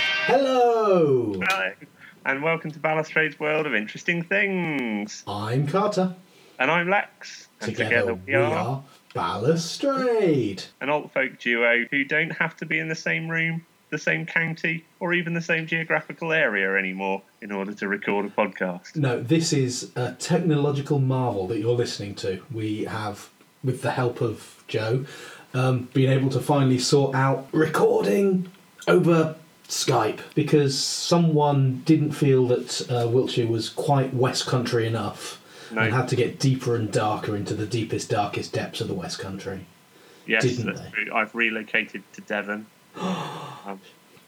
Hello! Hello, and welcome to Balustrade's World of Interesting Things. I'm Carter. And I'm Lex. And Together, we are Balustrade. an alt folk duo who don't have to be in the same room, the same county, or even the same geographical area anymore in order to record a podcast. No, this is a technological marvel that you're listening to. We have, with the help of Joe, um, been able to finally sort out recording over Skype because someone didn't feel that uh, Wiltshire was quite West Country enough No. and had to get deeper and darker into the deepest, darkest depths of the West Country. Yes, Didn't that's they? true. I've relocated to Devon. I'm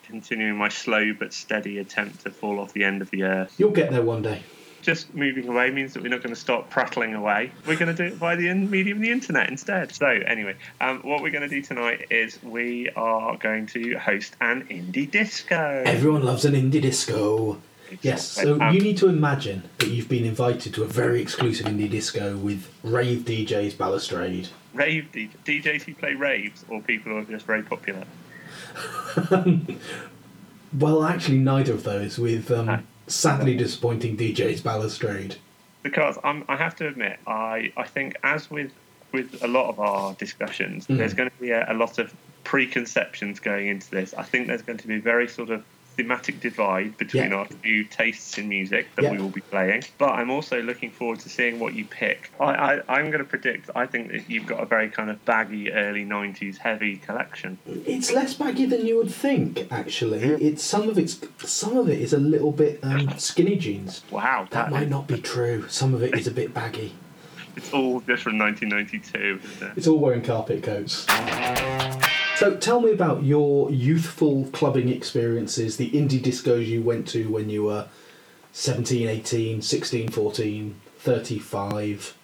continuing my slow but steady attempt to fall off the end of the earth. You'll get there one day. Just moving away means that we're not going to stop prattling away. We're going to do it by the in- medium of the internet instead. So, anyway, um, what we're going to do tonight is we are going to host an indie disco. Everyone loves an indie disco. Yes, so Um, you need to imagine that you've been invited to a very exclusive indie disco with rave DJs Balustrade. rave D- DJs who play raves or people who are just very popular. Well, actually, neither of those, with um. Sadly disappointing DJs Balustrade. Because I'm, I have to admit, I, I think as with with a lot of our discussions, Mm. there's going to be a, a lot of preconceptions going into this. I think there's going to be very sort of thematic divide between Yeah. our two tastes in music that Yeah. we will be playing. But I'm also looking forward to seeing what you pick. I, I, I'm going to predict. I think that you've got a very kind of baggy early '90s heavy collection. It's less baggy than you would think. Actually, it's some of it's some of it is a little bit um, skinny jeans. Wow, That might not be true. Some of it is a bit baggy. It's all just from 1992, isn't it? It's all wearing carpet coats. So tell me about your youthful clubbing experiences, the indie discos you went to when you were 17, 18, 16, 14, 35.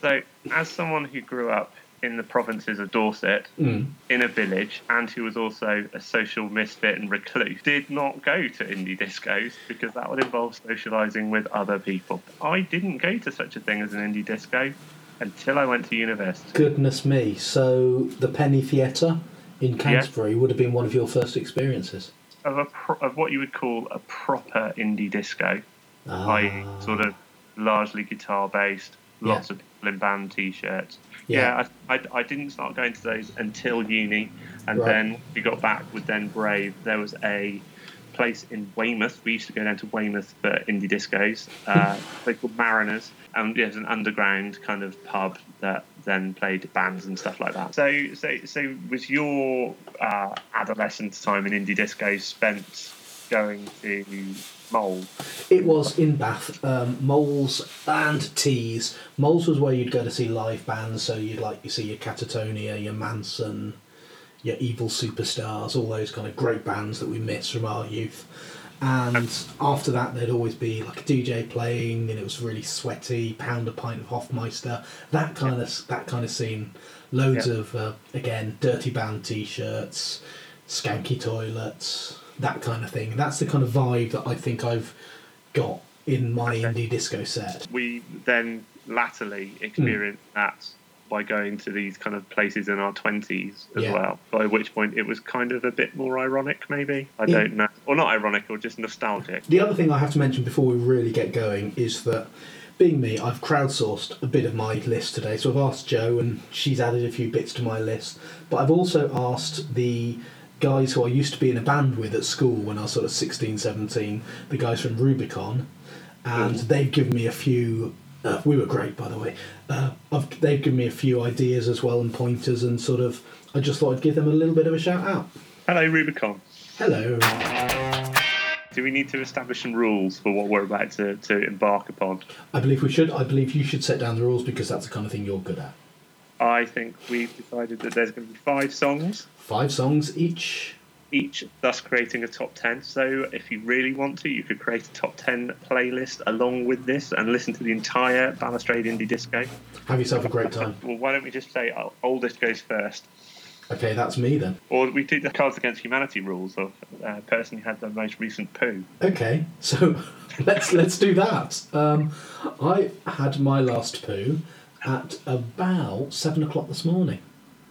So, as someone who grew up in the provinces of Dorset, Mm. in a village, and who was also a social misfit and recluse, did not go to indie discos because that would involve socialising with other people. I didn't go to such a thing as an indie disco until I went to university. Goodness me. So the Penny Theatre in Canterbury would have been one of your first experiences. Of, a pro- of what you would call a proper indie disco, Ah. i.e., sort of largely guitar based, lots Yeah. of people in band t shirts. Yeah. Yeah, I, I, I didn't start going to those until uni, and Right. then we got back with then Brave. There was a place in Weymouth. We used to go down to Weymouth for indie discos. Uh, they called Mariners, and it was an underground kind of pub that then played bands and stuff like that. So, so, so was your uh, adolescent time in indie discos spent going to Mole? It was in Bath, um, Moles and Tees. Moles was where you'd go to see live bands, so you'd like you see your Catatonia, your Mansun, your Evil Superstars, all those kind of great bands that we miss from our youth. And after that, there'd always be like a DJ playing, and it was really sweaty. Pound a pint of Hofmeister, that kind of that kind of scene. Loads Yeah. of uh, again dirty band T-shirts, skanky toilets, that kind of thing. That's the kind of vibe that I think I've got in my Okay. indie disco set. we then latterly experienced that by going to these kind of places in our 20s as Yeah. well. By which point it was kind of a bit more ironic, maybe. I Yeah. don't know. Or not ironic, or just nostalgic. The other thing I have to mention before we really get going is that, being me, I've crowdsourced a bit of my list today. So I've asked Joe, and she's added a few bits to my list. But I've also asked the guys who I used to be in a band with at school when I was sort of 16, 17, the guys from Rubicon, and they've given me a few. Uh, we were great, by the way. Uh, I've, they've given me a few ideas as well and pointers, and sort of. I just thought I'd give them a little bit of a shout out. Hello, Rubicon. Hello. Do we need to establish some rules for what we're about to, to embark upon? I believe we should. I believe you should set down the rules because that's the kind of thing you're good at. I think we've decided that there's going to be five songs Five songs each. Each, thus creating a top 10. So, if you really want to, you could create a top 10 playlist along with this and listen to the entire Balustrade Indie Disco. Have yourself a great time. Well, why don't we just say uh, oldest goes first? Okay, that's me then. Or we do the Cards Against Humanity rules of uh, person who had the most recent poo. Okay, so let's let's do that. Um, I had my last poo, at about seven o'clock this morning.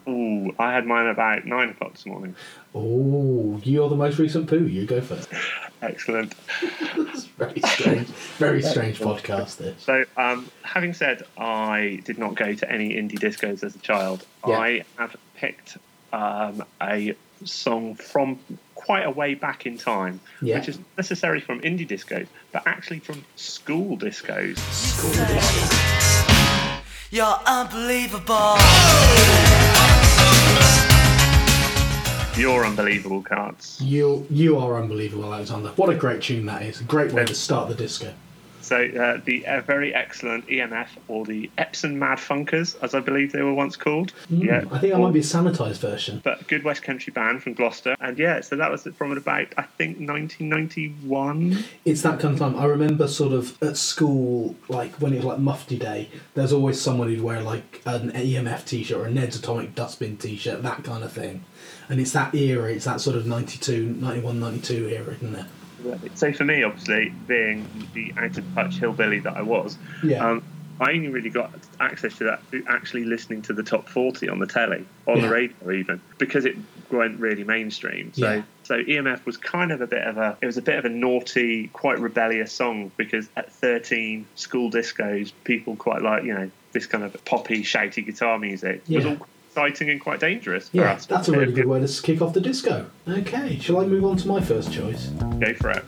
Ooh, I had mine about nine o'clock this morning. Oh, you're the most recent poo. You go first. Excellent. It's very strange. Very strange podcast. This. So, um, having said I did not go to any indie discos as a child, Yeah. I have picked um, a song from quite a way back in time, Yeah. which is not necessarily from indie discos, but actually from school discos. You're unbelievable. You're unbelievable, cards. You you are unbelievable, Alexander. What a great tune that is. A great way to start the disco. So, uh, the uh, very excellent EMF, or the Epsom Mad Funkers, as I believe they were once called. Mm, I think that might be a sanitized version. but good West Country band from Gloucester, and yeah, so that was from about I think 1991. It's that kind of time. I remember sort of at school, like when it was like Mufti Day, there's always someone who'd wear like an EMF t shirt or a Ned's Atomic Dustbin t shirt, that kind of thing. And it's that era, it's that sort of 92, 91, 92 era, isn't it? So for me, obviously, being the out of touch hillbilly that I was, Yeah. um, I only really got access to that through actually listening to the top 40 on the telly, on Yeah. the radio even, because it went really mainstream. So, Yeah. so EMF was kind of a bit of a, it was a bit of a naughty, quite rebellious song because at 13, school discos, people quite like, you know, this kind of poppy, shouty guitar music was all exciting and quite dangerous for Yeah, us. that's a really good way to kick off the disco. Okay, shall I move on to my first choice? Go for it.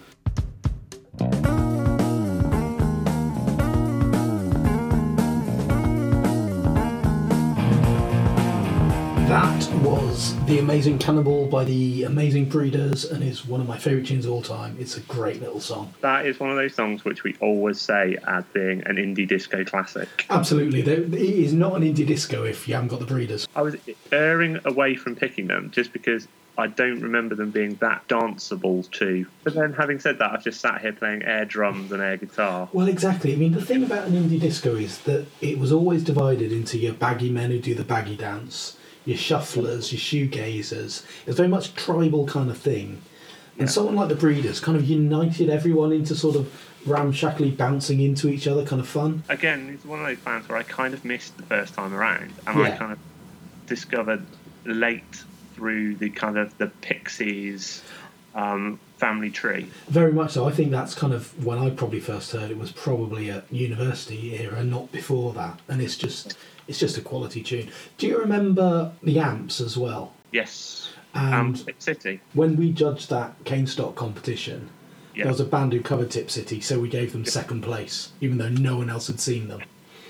The Amazing Cannonball by the Amazing Breeders and is one of my favourite tunes of all time. It's a great little song. That is one of those songs which we always say as being an indie disco classic. Absolutely, it is not an indie disco if you haven't got the Breeders. I was erring away from picking them just because I don't remember them being that danceable too. But then, having said that, I've just sat here playing air drums and air guitar. Well, exactly. I mean, the thing about an indie disco is that it was always divided into your baggy men who do the baggy dance, your shufflers, your shoegazers. It's very much tribal kind of thing. And someone like the Breeders kind of united everyone into sort of ramshackly bouncing into each other kind of fun. Again, it's one of those bands where I kind of missed the first time around, and I kind of discovered late through the kind of the Pixies um, family tree. Very much so. I think that's kind of when I probably first heard it was probably at university era, not before that. And it's just it's just a quality tune. Do you remember the amps as well? Yes. And um, Tip City. when we judged that Cane Stock competition, Yeah. there was a band who covered Tip City, so we gave them second place, even though no one else had seen them.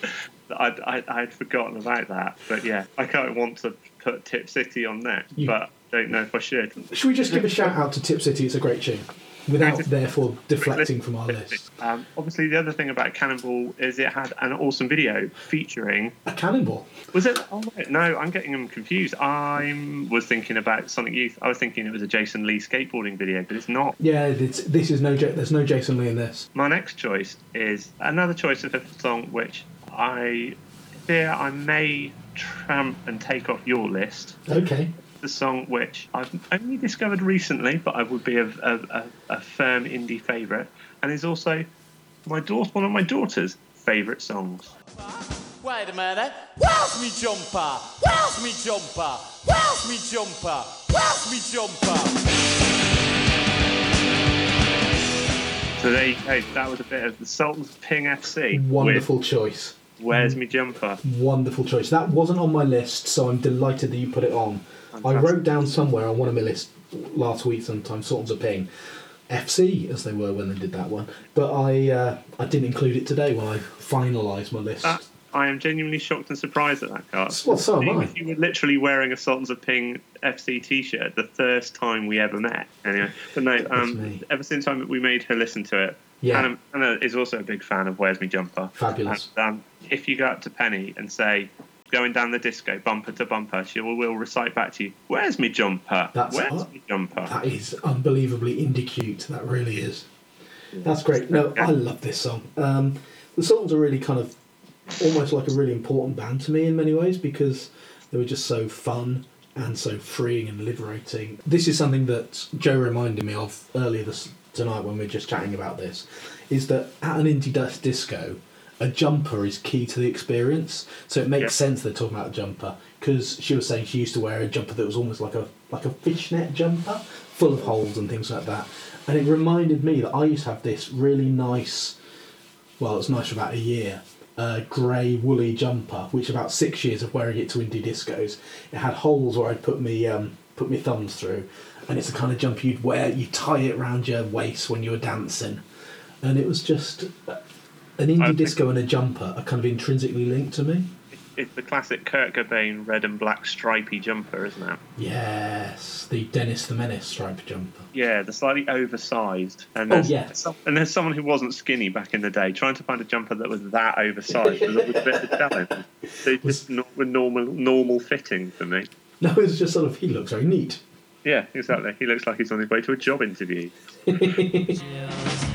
I'd, I'd, I'd forgotten about that, but yeah, I kind of want to put Tip City on You- but don't know if I should. Should we just give a shout out to Tip City? It's a great tune, without therefore deflecting from our list. Um, obviously, the other thing about Cannonball is it had an awesome video featuring. A cannonball. Was it? Oh wait, no, I'm getting them confused. I was thinking about Sonic Youth. I was thinking it was a Jason Lee skateboarding video, but it's not. Yeah, it's, this is no. Ja- There's no Jason Lee in this. My next choice is another choice of a song which I fear I may tramp and take off your list. Okay. The song which I've only discovered recently, but I would be a, a, a, a firm indie favourite, and is also my daughter, one of my daughter's favourite songs. Wait a minute. Where's me jumper? Where's me jumper? Where's me jumper? Where's me jumper? So there you go. That was a bit of the Sultans of Ping FC. Wonderful choice. With Where's Me Jumper? Wonderful choice. That wasn't on my list, so I'm delighted that you put it on. I wrote down somewhere on one of my lists last week, sometime Sultans of Ping, FC as they were when they did that one. But I uh, I didn't include it today when I finalised my list. That, I am genuinely shocked and surprised at that card. Well, so am I. You were literally wearing a Sultans of Ping FC T-shirt the first time we ever met. Anyway, but no. Um, ever since I, we made her listen to it, Yeah. Anna, Anna is also a big fan of Where's Me Jumper. Fabulous. And, um, if you go up to Penny and say, going down the disco, bumper to bumper, she will, will recite back to you, Where's me jumper? That's Where's me jumper? That is unbelievably indie cute. That really is. That's great. No, I love this song. Um, the songs are really kind of almost like a really important band to me in many ways because they were just so fun and so freeing and liberating. This is something that Joe reminded me of earlier this tonight when we were just chatting about this. Is that at an indie dust disco, a jumper is key to the experience. So it makes Yeah. sense they're talking about a jumper because she was saying she used to wear a jumper that was almost like a like a fishnet jumper, full of holes and things like that. And it reminded me that I used to have this really nice, well, it was nice for about a year, uh, grey woolly jumper, which about six years of wearing it to indie discos, it had holes where I'd put me um, put my thumbs through, and it's the kind of jumper you'd wear. You tie it around your waist when you were dancing, and it was just an indie disco and a jumper are kind of intrinsically linked to me. It's the classic Kurt Cobain red and black stripy jumper, isn't it? Yes, the Dennis the Menace striped jumper. Yeah, the slightly oversized. And Oh, there's, yeah. and there's someone who wasn't skinny back in the day. Trying to find a jumper that was that oversized was a bit of a challenge. They just not with normal normal fitting for me. No, it was just sort of he looks very neat. Yeah, exactly. He looks like he's on his way to a job interview.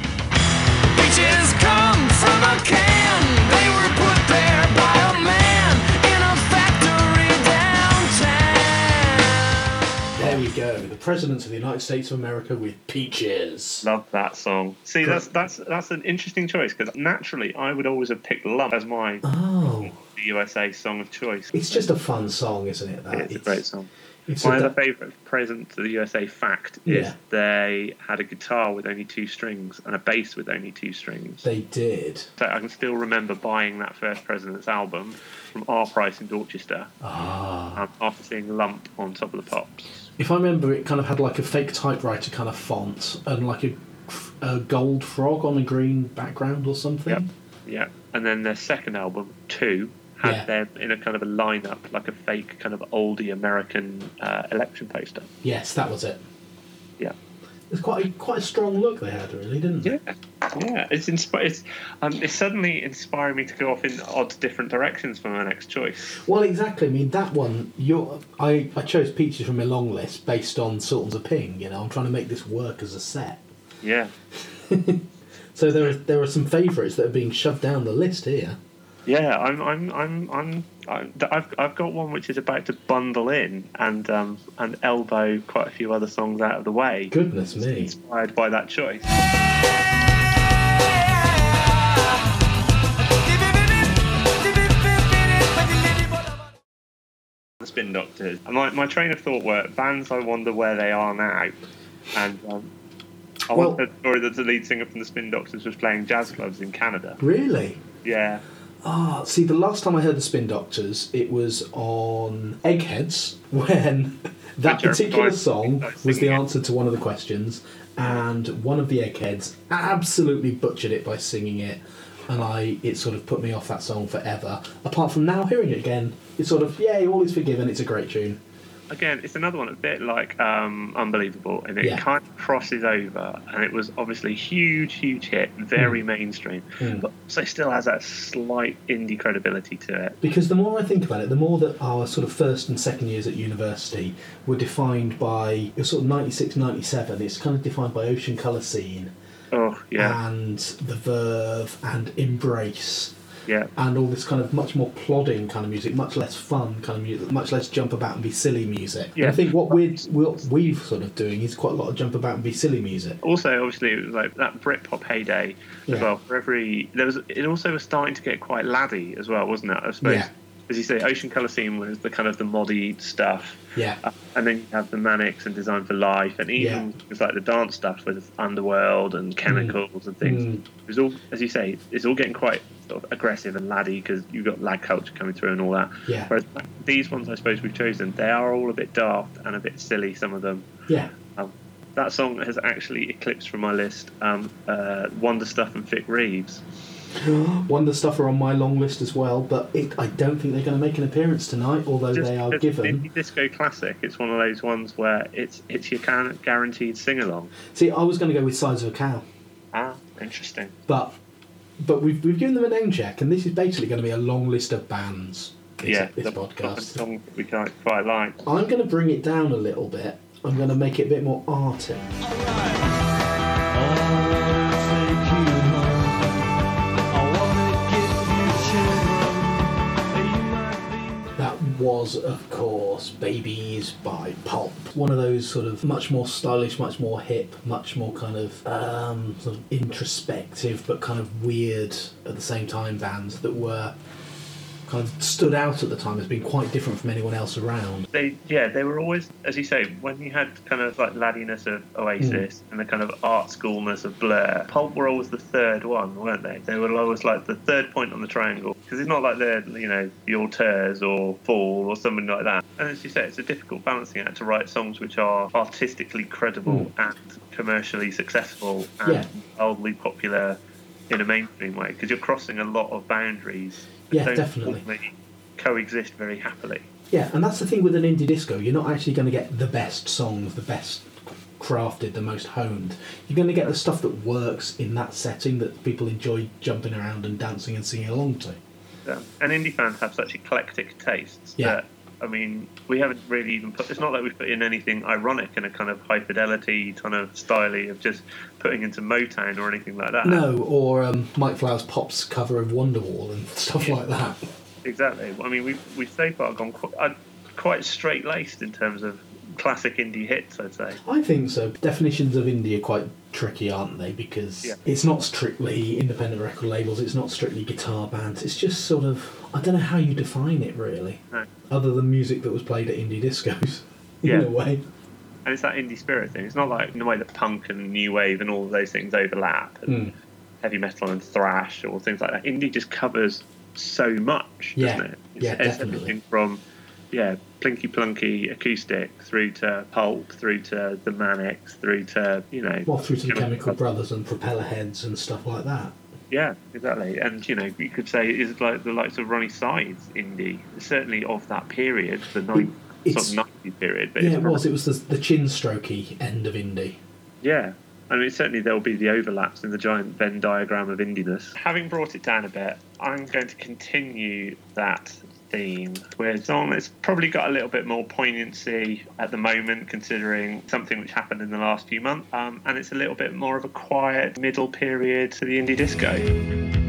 There we go. The President of the United States of America with peaches. Love that song. See, that's that's that's an interesting choice because naturally I would always have picked "Love" as my Oh, the USA song of choice. it's just a fun song, isn't it? That it's a great song. It's My other favourite Presidents of the USA fact is Yeah. they had a guitar with only two strings and a bass with only two strings. They did. So I can still remember buying that first President's album from Our Price in Dorchester Ah. um, after seeing Lump on Top of the Pops. If I remember, it kind of had like a fake typewriter kind of font and like a, a gold frog on a green background or something. Yep. Yeah, and then their second album, Two, had Yeah. them in a kind of a lineup, like a fake kind of oldie American uh, election poster. Yes, that was it. Yeah. It's quite a, quite a strong look they had, really, didn't they? Yeah, yeah. It's inspi- It's um, it's suddenly inspiring me to go off in odd different directions for my next choice. Well, exactly. I mean, that one, you're, I, I chose Peaches from a long list based on Sultans of Ping. You know, I'm trying to make this work as a set. Yeah, So there are there are some favourites that are being shoved down the list here. Yeah. I'm I'm I'm I'm. I'm I've, I've got one which is about to bundle in and um, and elbow quite a few other songs out of the way, Goodness me. inspired by that choice. The Spin Doctors. And my, my train of thought were bands I wonder where they are now. And um, I Well- wondered story that the lead singer from the Spin Doctors was playing jazz clubs in Canada. Really? Yeah. Ah, see, the last time I heard the Spin Doctors, it was on Eggheads when that particular song was the answer to one of the questions, and one of the Eggheads absolutely butchered it by singing it, and I it sort of put me off that song forever. Apart from now hearing it again, it's sort of yay, all is forgiven. It's a great tune. Again, it's another one a bit like um, Unbelievable, and it Yeah. kind of crosses over, and it was obviously huge, huge hit, very mainstream, Mm. but also still has that slight indie credibility to it. Because the more I think about it, the more that our sort of first and second years at university were defined by it was sort of 96, 97, it's kind of defined by Ocean Colour Scene Oh yeah, and The Verve and Embrace yeah, and all this kind of much more plodding kind of music, much less fun kind of music, much less jump about and be silly music. And Yeah. I think what we're, what we've sort of doing is quite a lot of jump about and be silly music. also obviously it was like that Britpop heyday Yeah. as well. For every there was, it also was starting to get quite laddie as well, wasn't it? I suppose, Yeah. As you say, Ocean Colour Scene was the kind of the moddy stuff. Yeah. Uh, and then you have the Manics and Design for Life, and even it's like the dance stuff with Underworld and Chemicals and things. Mm. It was all, as you say, it's all getting quite sort of aggressive and laddie because you've got lad culture coming through and all that. Yeah. Whereas these ones, I suppose we've chosen, they are all a bit daft and a bit silly. Some of them. Yeah. Um, that song has actually eclipsed from my list um, uh, Wonder Stuff and Vic Reeves. Wonder Stuff are on my long list as well, but it, I don't think they're going to make an appearance tonight, although Just- they are just given. indie disco classic. It's one of those ones where it's it's your can- guaranteed sing along. See, I was going to go with Size of a Cow. Ah, interesting. But but we've, we've given them a name check, and this is basically going to be a long list of bands. This, yeah, this the- the podcast. song we quite, quite like. I'm going to bring it down a little bit. I'm going to make it a bit more arty. Was, of course, Babies by Pulp. One of those sort of much more stylish, much more hip, much more kind of um, sort of introspective, but kind of weird at the same time bands that were kind of stood out at the time as being quite different from anyone else around. They yeah, they were always as you say, when you had kind of like laddiness of Oasis hmm. and the kind of art schoolness of Blur, Pulp were always the third one, weren't they? They were always like the third point on the triangle because it's not like they're you know the Auteurs or Fall or something like that. And as you say, it's a difficult balancing act to write songs which are artistically credible hmm. and commercially successful and Yeah. wildly popular in a mainstream way because you're crossing a lot of boundaries. that Yeah, don't definitely. coexist very happily. Yeah, and that's the thing with an indie disco. You're not actually going to get the best songs, the best crafted, the most honed. You're going to get the stuff that works in that setting that people enjoy jumping around and dancing and singing along to. Um, and indie fans have such eclectic tastes Yeah. that I mean, we haven't really even put. It's not like we've put in anything ironic and a kind of high fidelity kind of styly of just putting into Motown or anything like that. No, or um, Mike Flowers Pops' cover of Wonderwall and stuff like that. exactly. I mean, we've we've so far gone quite, uh, quite straight laced in terms of classic indie hits. I'd say. I think so. Definitions of indie are quite tricky, aren't they? Because Yeah. it's not strictly independent record labels, it's not strictly guitar bands. It's just sort of, I don't know how you define it really, No. other than music that was played at indie discos, in Yeah. a way. And it's that indie spirit thing. It's not like in the way that punk and new wave and all of those things overlap, and Mm. heavy metal and thrash or things like that. Indie just covers so much, Yeah. doesn't it? It's, Yeah, it's definitely. everything from yeah, plinky plunky acoustic through to pulp, through to the manics, through to you know, Well, through to the Chemical Chemical Brothers and Propeller Heads and stuff like that. yeah, exactly. And you know, you could say it's like the likes of Roni Size indie, certainly of that period, the nine, sort of ninety period. But yeah, it was. It was the, the chin strokey end of indie. Yeah. I mean, certainly there will be the overlaps in the giant Venn diagram of indiness. Having brought it down a bit, I'm going to continue that theme song that's probably got a little bit more poignancy at the moment, considering something which happened in the last few months. Um, and it's a little bit more of a quiet middle period to the indie disco.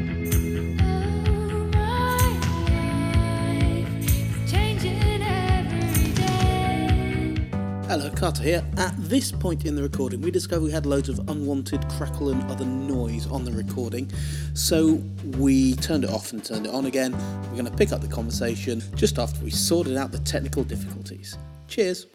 Hello, Carter here. At this point in the recording, we discovered we had loads of unwanted crackle and other noise on the recording, so we turned it off and turned it on again. We're going to pick up the conversation just after we sorted out the technical difficulties. Cheers.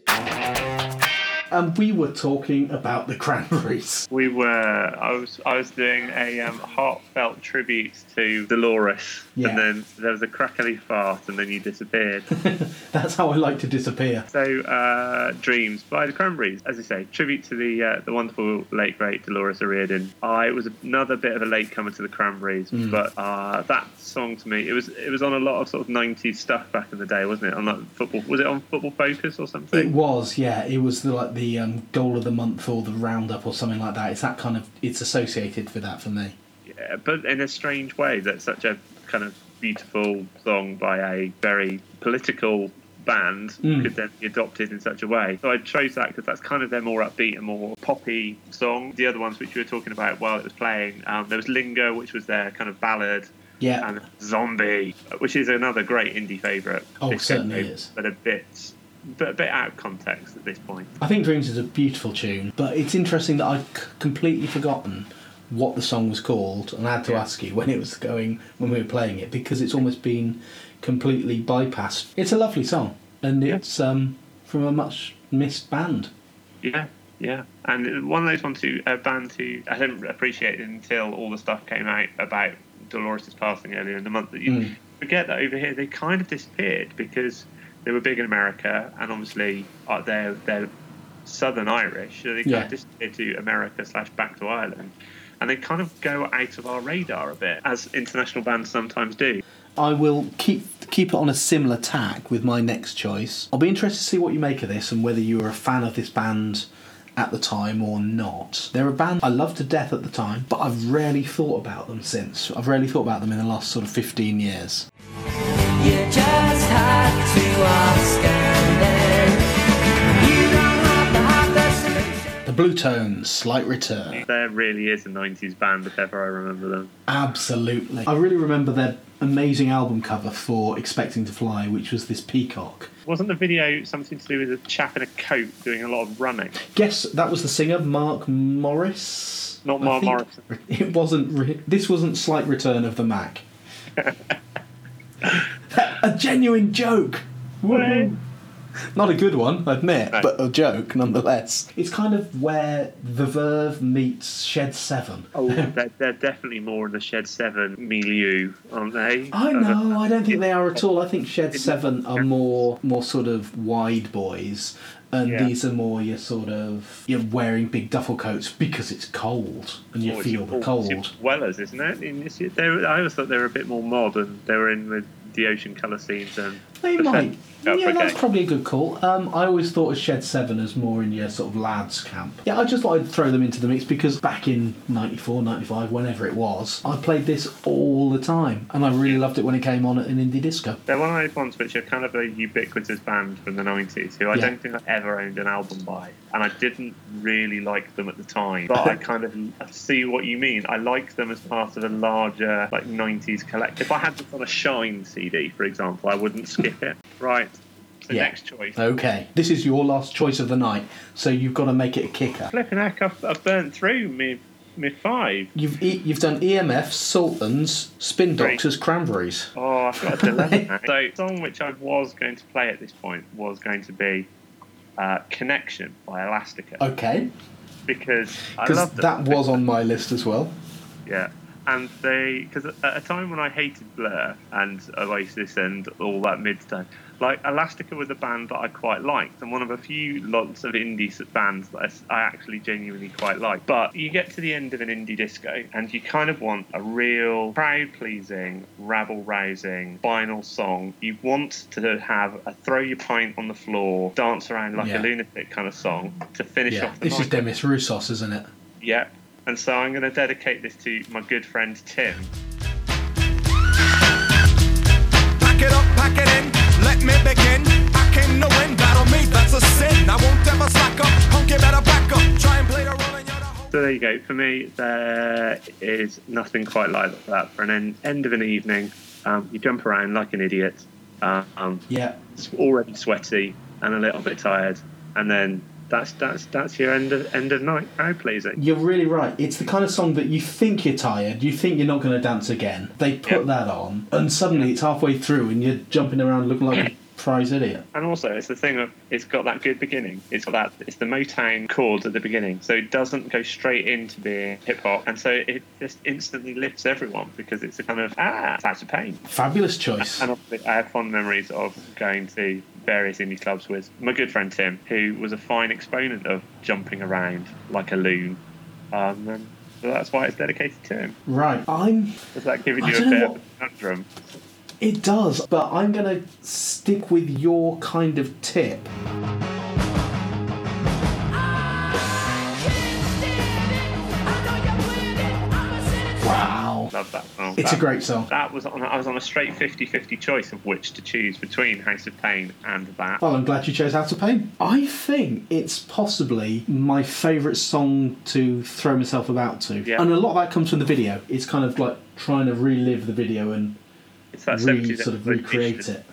And we were talking about the Cranberries. We were, I was, I was doing a um, heartfelt tribute to Dolores, Yeah. and then there was a crackly fart, and then you disappeared. That's how I like to disappear. So, uh, Dreams by the Cranberries, as I say, tribute to the uh, the wonderful late great Dolores O'Riordan. I was another bit of a late comer to the Cranberries, Mm. but uh, that song to me, it was it was on a lot of sort of '90s stuff back in the day, wasn't it? On like football, was it on Football Focus or something? It was, yeah. It was the, like the um, goal of the month or the roundup or something like that. It's that kind of. It's associated with that for me. Yeah, but in a strange way, that's such a kind of beautiful song by a very political band Mm. could then be adopted in such a way. So I chose that because that's kind of their more upbeat and more poppy song. The other ones which we were talking about while it was playing, um, there was Linger, which was their kind of ballad, Yeah. and Zombie, which is another great indie favourite. Oh, certainly is. But a bit, but a bit out of context at this point. I think Dreams is a beautiful tune, but it's interesting that I'd c- completely forgotten what the song was called, and I had to Yeah. ask you when it was going when we were playing it because it's almost been completely bypassed. It's a lovely song, and Yeah. it's um, from a much missed band. Yeah, yeah, and one of those ones who a band who I didn't appreciate until all the stuff came out about Dolores' passing earlier in the month. That you Mm. forget that over here they kind of disappeared because they were big in America, and obviously uh, they're they're Southern Irish, so they kind Yeah. of disappeared to America slash back to Ireland, and they kind of go out of our radar a bit, as international bands sometimes do. I will keep keep it on a similar tack with my next choice. I'll be interested to see what you make of this and whether you were a fan of this band at the time or not. They're a band I loved to death at the time, but I've rarely thought about them since. I've rarely thought about them in the last sort of 15 years. You Bluetones, Slight Return. There really is a 90s band if ever I remember them. Absolutely. I really remember their amazing album cover for Expecting to Fly, which was this peacock. Wasn't the video something to do with a chap in a coat doing a lot of running? Guess that was the singer, Mark Morris? Not Mark Morris. It wasn't. Re- this wasn't Slight Return of the Mack. a genuine joke. Woo. Not a good one, I admit, No. but a joke nonetheless. It's kind of where The Verve meets Shed 7. Oh, they're, they're definitely more in the Shed 7 milieu, aren't they? I Uh, know, I don't think they are at all. I think Shed 7 are more more sort of wide boys. And Yeah. these are more your sort of you're wearing big duffel coats because it's cold and you Oh, feel your- the cold. your Dwellers, isn't it? In this, they were, I always thought they were a bit more modern. They were in with the ocean colour scenes and They the might. Fed- Yeah, that's probably a good call. Um, I always thought of Shed 7 as more in your sort of lads camp. Yeah, I just thought I'd throw them into the mix because back in 94, 95, whenever it was, I played this all the time. And I really loved it when it came on at an indie disco. They're one of those ones which are kind of a ubiquitous band from the 90s who I Yeah. don't think I ever owned an album by. And I didn't really like them at the time. But I kind of see what you mean. I like them as part of a larger like 90s collective. If I had this on a Shine CD, for example, I wouldn't skip it. Right. So Yeah. next choice. Okay, this is your last choice of the night, so you've got to make it a kicker. Flipping heck, I've, I've burnt through me, me five. You've e- you've done EMF, Sultans, Spin Doctors, Cranberries. Oh, I've got a dilemma. so, the song which I was going to play at this point was going to be uh, "Connection" by Elastica Okay, because I because love that was on my list as well. Yeah, and they because at a time when I hated Blur and Oasis and all that mid stuff, like Elastica was a band that I quite liked, and one of a few lots of indie bands that I actually genuinely quite like. But you get to the end of an indie disco, and you kind of want a real crowd-pleasing, rabble-rousing final song. You want to have a throw your pint on the floor, dance around like Yeah. a lunatic kind of song to finish Yeah, off the this is. Demis Roussos, isn't it? Yep. And so I'm going to dedicate this to my good friend Tim. Pack it up, pack it in, let me begin. I came to win, battle me, that's a sin. I won't ever slack up, punk, you better back up. Try and play the role and you're the whole. So there you go. For me, there is nothing quite like that. For an end, end of an evening, um, you jump around like an idiot. Um, Yeah. it's already sweaty and a little bit tired, and then that's that's that's your end of end of night crowd pleasing. You're really right. It's the kind of song that you think you're tired, you think you're not going to dance again. They put Yeah. that on, and suddenly it's halfway through, and you're jumping around looking like a prize idiot. And also, it's the thing of it's got that good beginning. It's got that it's the Motown chords at the beginning, so it doesn't go straight into being hip hop, and so it just instantly lifts everyone because it's a kind of ah, out of pain. Fabulous choice. And I have fond memories of going to various indie clubs with my good friend Tim, who was a fine exponent of jumping around like a loon. Um, and so that's why it's dedicated to him. Right, I'm. Is that giving you a don't know bit of a conundrum? It does, but I'm going to stick with your kind of tip. Wow. Love that song. It's That- a great song. That was on. I was on a straight 50-50 choice of which to choose between House of Pain and that. Well, I'm glad you chose House of Pain. I think it's possibly my favourite song to throw myself about to. Yeah. And a lot of that comes from the video. It's kind of like trying to relive the video and It's that really sort of recreate it.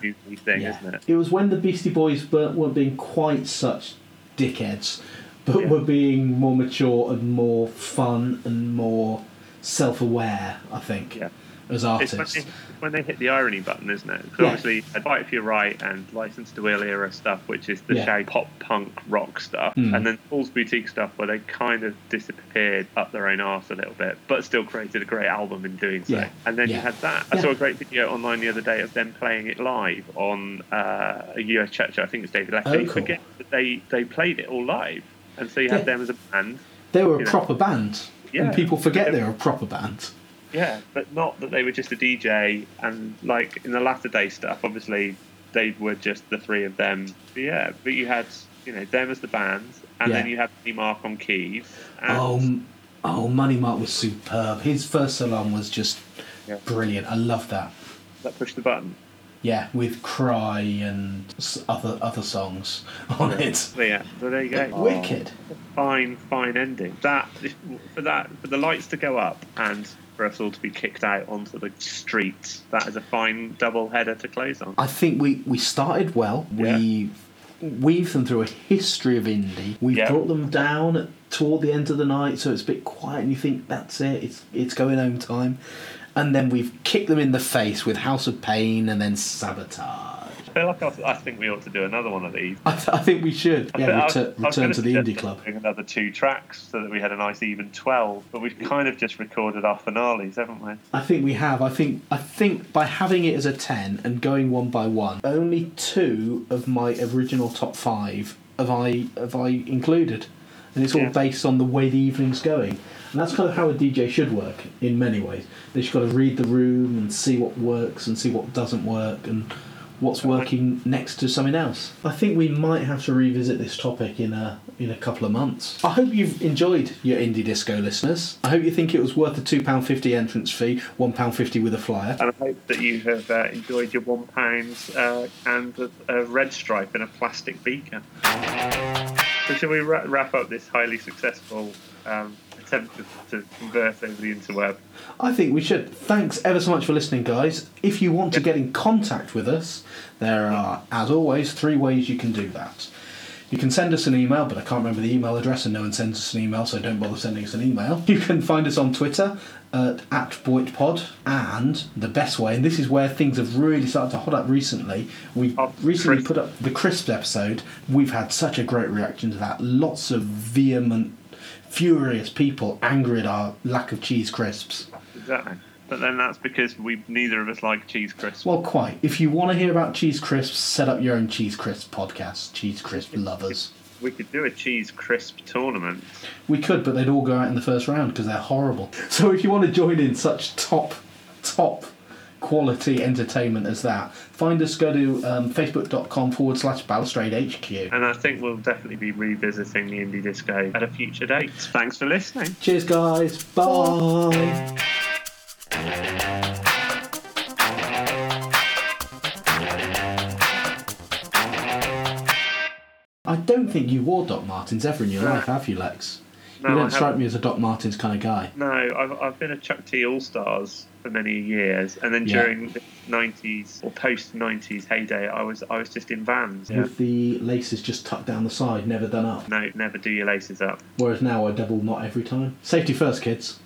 thing, isn't it? It was when the Beastie Boys weren't, weren't being quite such dickheads, but Yeah. were being more mature and more fun and more self-aware. I think Yeah. as It's when, artists. it's when they hit the irony button, isn't it? 'Cause Yeah. obviously, Fight For Your Right and License to Ill era stuff, which is the Yeah. pop punk rock stuff, Mm. and then Paul's Boutique stuff, where they kind of disappeared up their own arse a little bit, but still created a great album in doing so. Yeah. And then you had that. I saw a great video online the other day of them playing it live on uh, a US church. I think it's David Leckie. Oh, cool. forget that they, they played it all live. And so you had them as a band. They were a know. proper band, Yeah. and people forget they're a proper band. Yeah, but not that they were just a DJ and like in the latter day stuff. Obviously, they were just the three of them. But yeah, but you had you know them as the band, and Yeah. then you had Money Mark on keys. And Oh, oh, Money Mark was superb. His first salon was just Yeah. brilliant. I love that. that pushed the button. Yeah, with Cry and other other songs on it. Yeah, so there you go. Wicked. Fine, fine ending. That for that for the lights to go up and for us all to be kicked out onto the streets. That is a fine double header to close on. I think we, we started well. Yeah. We weaved them through a history of indie. We Yeah. brought them down toward the end of the night, so it's a bit quiet, and you think that's it. It's it's going home time, and then we've kicked them in the face with House of Pain, and then Sabotage. I feel like I, I think we ought to do another one of these. I, th- I think we should. I Yeah, was- return, return gonna the indie club. Another two tracks so that we had a nice even twelve, but we've kind of just recorded our finales, haven't we? I think we have. I think I think by having it as a ten and going one by one, only two of my original top five have I have I included, and it's all Yeah. based on the way the evening's going. And that's kind of how a DJ should work in many ways. They've got to read the room and see what works and see what doesn't work and what's working next to something else. I think we might have to revisit this topic in a in a couple of months. I hope you've enjoyed your indie disco listeners. I hope you think it was worth the two pound fifty entrance fee, one pound fifty with a flyer. And I hope that you have uh, enjoyed your one pound uh, and a, a red stripe in a plastic beaker. So shall we ra- wrap up this highly successful um, attempt to, to converse over the interweb? I think we should. Thanks ever so much for listening, guys. If you want to get in contact with us, there are, as always, three ways you can do that. You can send us an email, but I can't remember the email address, and no one sends us an email, so don't bother sending us an email. You can find us on Twitter at, at BoitPod, and the best way, and this is where things have really started to hot up recently. We Oh, recently Crisp. put up the Crisp episode. We've had such a great reaction to that. Lots of vehement, furious people angry at our lack of cheese crisps. Exactly. But then that's because we neither of us like cheese crisps. Well, quite. If you want to hear about cheese crisps, set up your own cheese crisp podcast. Cheese crisp lovers. We could do a cheese crisp tournament. We could, but they'd all go out in the first round because they're horrible. So if you want to join in such top, top quality entertainment as that, find us. Go to um, facebook.com forward slash balustrade HQ. And I think we'll definitely be revisiting the indie disco at a future date. Thanks for listening. Cheers, guys. Bye. I don't think you wore Doc Martens ever in your life, have you, Lex? No, you don't strike me as a Doc Martens kind of guy. No, I've, I've been a Chuck T All Stars for many years, and then Yeah. during the '90s or post '90s heyday, I was I was just in Vans. Yeah. With the laces just tucked down the side, never done up. No, never do your laces up. Whereas now I double knot every time. Safety first, kids.